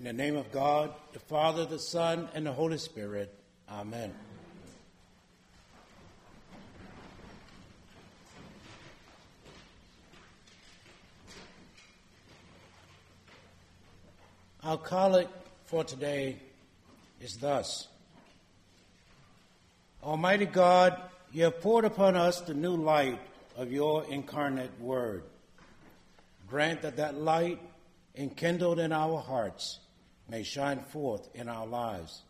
In the name of God, the Father, the Son, and the Holy Spirit. Amen. Our collect for today is thus Almighty God, you have poured upon us the new light of your incarnate word. Grant that that light, enkindled in our hearts, may shine forth in our lives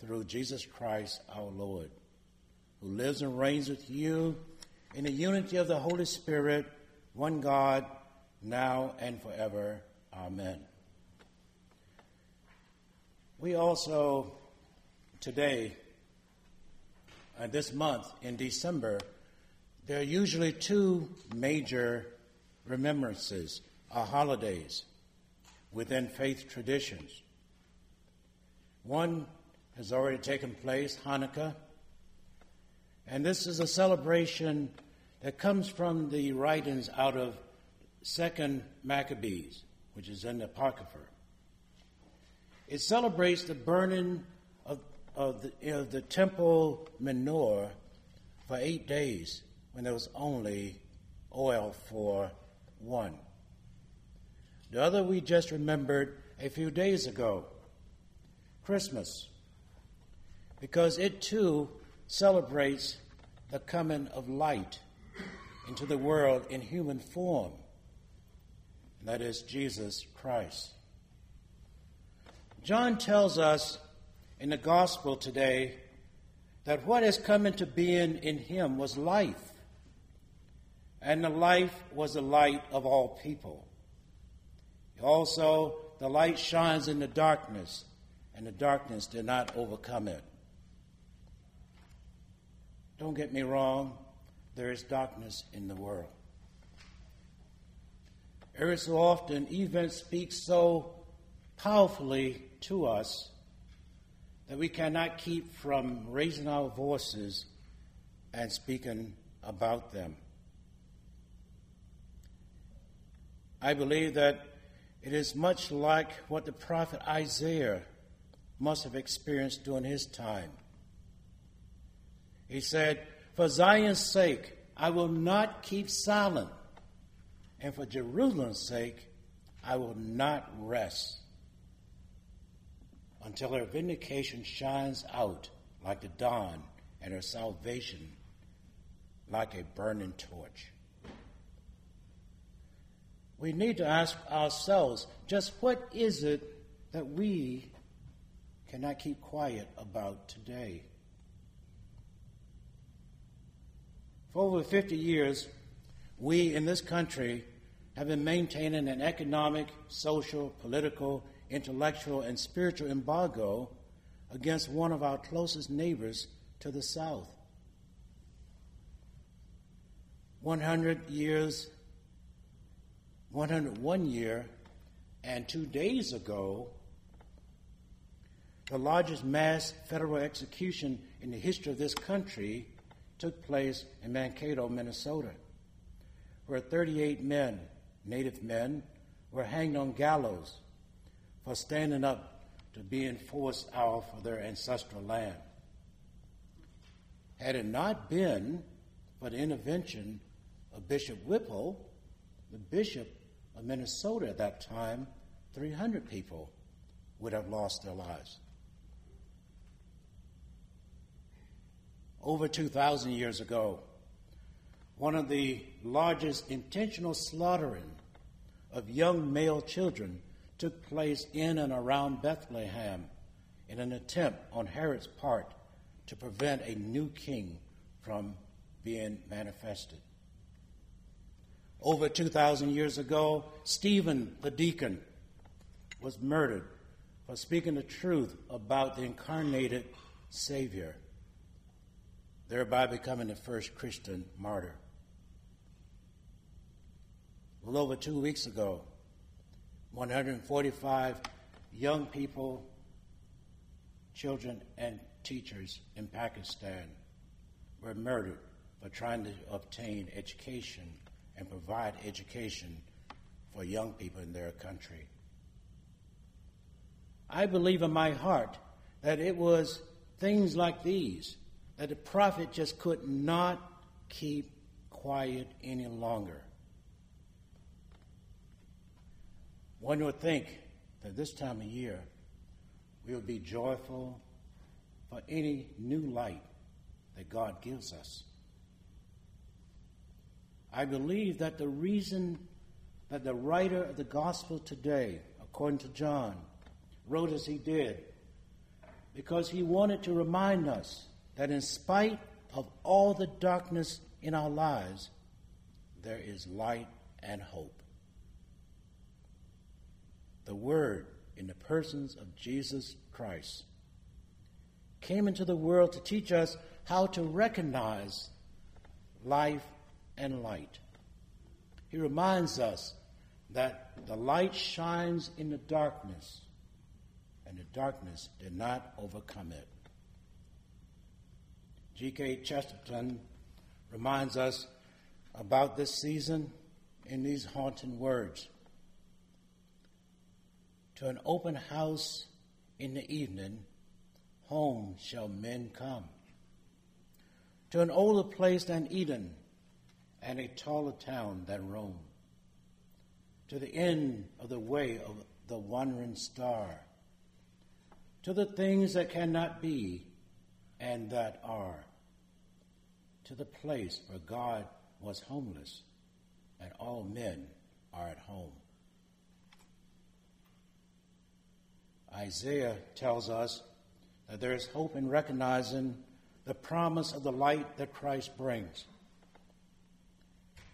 through Jesus Christ our Lord, who lives and reigns with you in the unity of the Holy Spirit, one God, now and forever. Amen. We also, today, uh, this month in December, there are usually two major remembrances or holidays within faith traditions. One has already taken place, Hanukkah, and this is a celebration that comes from the writings out of Second Maccabees, which is in the Apocrypha. It celebrates the burning of, of, the, of the temple menorah for eight days when there was only oil for one. The other we just remembered a few days ago Christmas, because it too celebrates the coming of light into the world in human form. That is Jesus Christ. John tells us in the gospel today that what has come into being in him was life, and the life was the light of all people. Also, the light shines in the darkness, and the darkness did not overcome it. Don't get me wrong, there is darkness in the world. Every so often, events speak so powerfully to us that we cannot keep from raising our voices and speaking about them. I believe that it is much like what the prophet Isaiah must have experienced during his time. He said, For Zion's sake, I will not keep silent, and for Jerusalem's sake, I will not rest until her vindication shines out like the dawn and her salvation like a burning torch. We need to ask ourselves just what is it that we cannot keep quiet about today? For over 50 years, we in this country have been maintaining an economic, social, political, intellectual, and spiritual embargo against one of our closest neighbors to the south. 100 years, 101 year, and two days ago, the largest mass federal execution in the history of this country took place in Mankato, Minnesota, where 38 men, native men, were hanged on gallows for standing up to being forced out of their ancestral land. Had it not been for the intervention of Bishop Whipple, the bishop of Minnesota at that time, 300 people would have lost their lives. Over 2,000 years ago, one of the largest intentional slaughtering of young male children took place in and around Bethlehem in an attempt on Herod's part to prevent a new king from being manifested. Over 2,000 years ago, Stephen the deacon was murdered for speaking the truth about the incarnated Savior, thereby becoming the first Christian martyr. Well, over two weeks ago, 145 young people, children, and teachers in Pakistan were murdered for trying to obtain education and provide education for young people in their country. I believe in my heart that it was things like these that the prophet just could not keep quiet any longer. One would think that this time of year we would be joyful for any new light that God gives us. I believe that the reason that the writer of the gospel today, according to John, wrote as he did, because he wanted to remind us that in spite of all the darkness in our lives, there is light and hope. The Word, in the persons of Jesus Christ, came into the world to teach us how to recognize life and light. He reminds us that the light shines in the darkness, and the darkness did not overcome it. G.K. Chesterton reminds us about this season in these haunting words. To an open house in the evening, home shall men come. To an older place than Eden, and a taller town than Rome. To the end of the way of the wandering star. To the things that cannot be and that are. To the place where God was homeless and all men are at home. Isaiah tells us that there is hope in recognizing the promise of the light that Christ brings.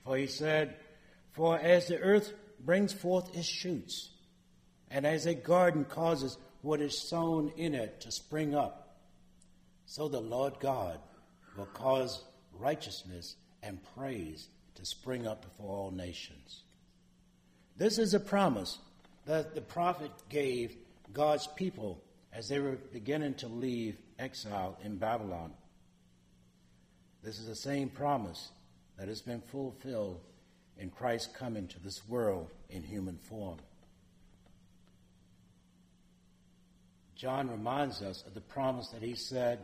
For he said, For as the earth brings forth its shoots, and as a garden causes what is sown in it to spring up, so the Lord God will cause righteousness and praise to spring up before all nations. This is a promise that the prophet gave God's people as they were beginning to leave exile in Babylon. This is the same promise that has been fulfilled in Christ coming to this world in human form. John reminds us of the promise that he said,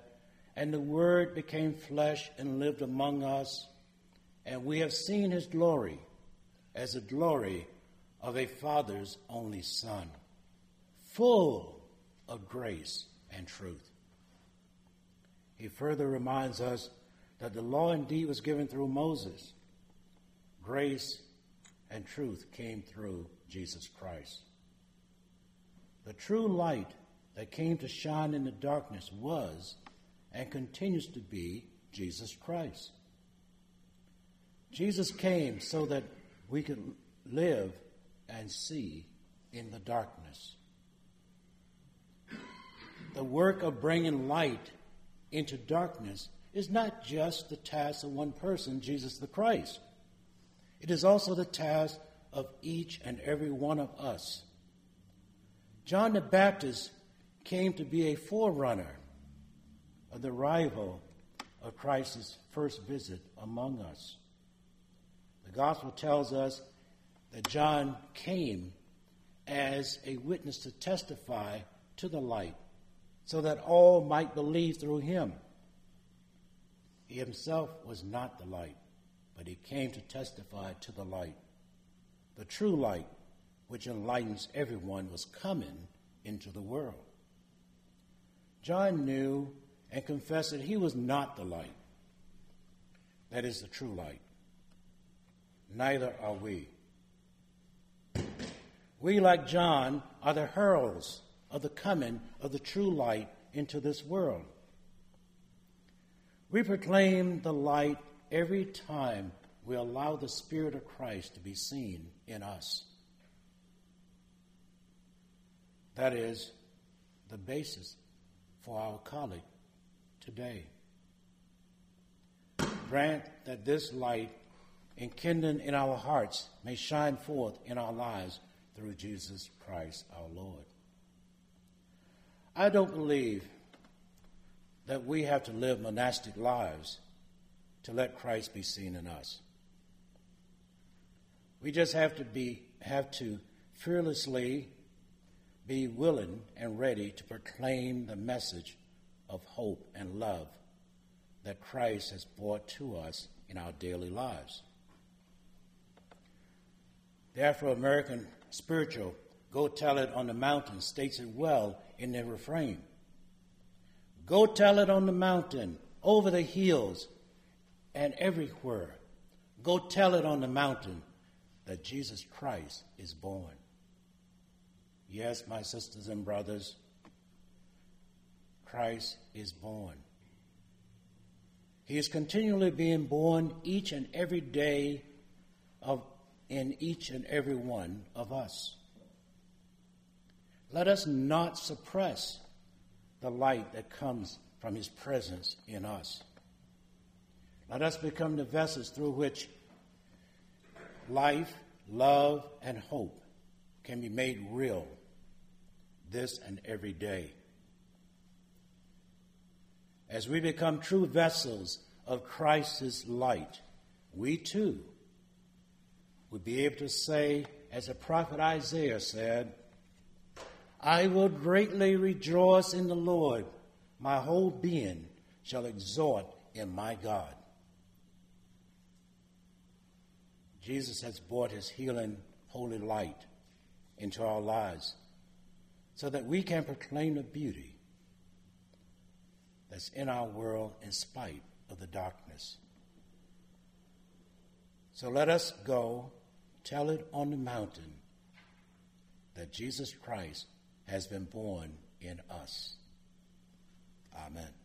And the Word became flesh and lived among us, and we have seen his glory as the glory of a Father's only Son, full of grace and truth. He further reminds us that the law indeed was given through Moses. Grace and truth came through Jesus Christ. The true light that came to shine in the darkness was and continues to be Jesus Christ. Jesus came so that we could live and see in the darkness. The work of bringing light into darkness is not just the task of one person, Jesus the Christ. It is also the task of each and every one of us. John the Baptist came to be a forerunner of the arrival of Christ's first visit among us. The gospel tells us that John came as a witness to testify to the light so that all might believe through him. He himself was not the light, but he came to testify to the light. The true light, which enlightens everyone, was coming into the world. John knew and confessed that he was not the light. That is the true light. Neither are we. We, like John, are the heralds of the coming of the true light into this world. We proclaim the light every time we allow the Spirit of Christ to be seen in us. That is the basis for our collect today. Grant that this light, enkindled in our hearts, may shine forth in our lives through Jesus Christ our Lord. I don't believe that we have to live monastic lives to let Christ be seen in us. We just have to be have to fearlessly be willing and ready to proclaim the message of hope and love that Christ has brought to us in our daily lives. The Afro American spiritual Go Tell It on the Mountain states it well in their refrain. Go tell it on the mountain, over the hills, and everywhere. Go tell it on the mountain that Jesus Christ is born. Yes, my sisters and brothers, Christ is born. He is continually being born each and every day of, in each and every one of us. Let us not suppress the light that comes from his presence in us. Let us become the vessels through which life, love, and hope can be made real this and every day. As we become true vessels of Christ's light, we too would be able to say, as the prophet Isaiah said, I will greatly rejoice in the Lord. My whole being shall exult in my God. Jesus has brought his healing holy light into our lives so that we can proclaim the beauty in our world in spite of the darkness. So let us go tell it on the mountain that Jesus Christ has been born in us. Amen.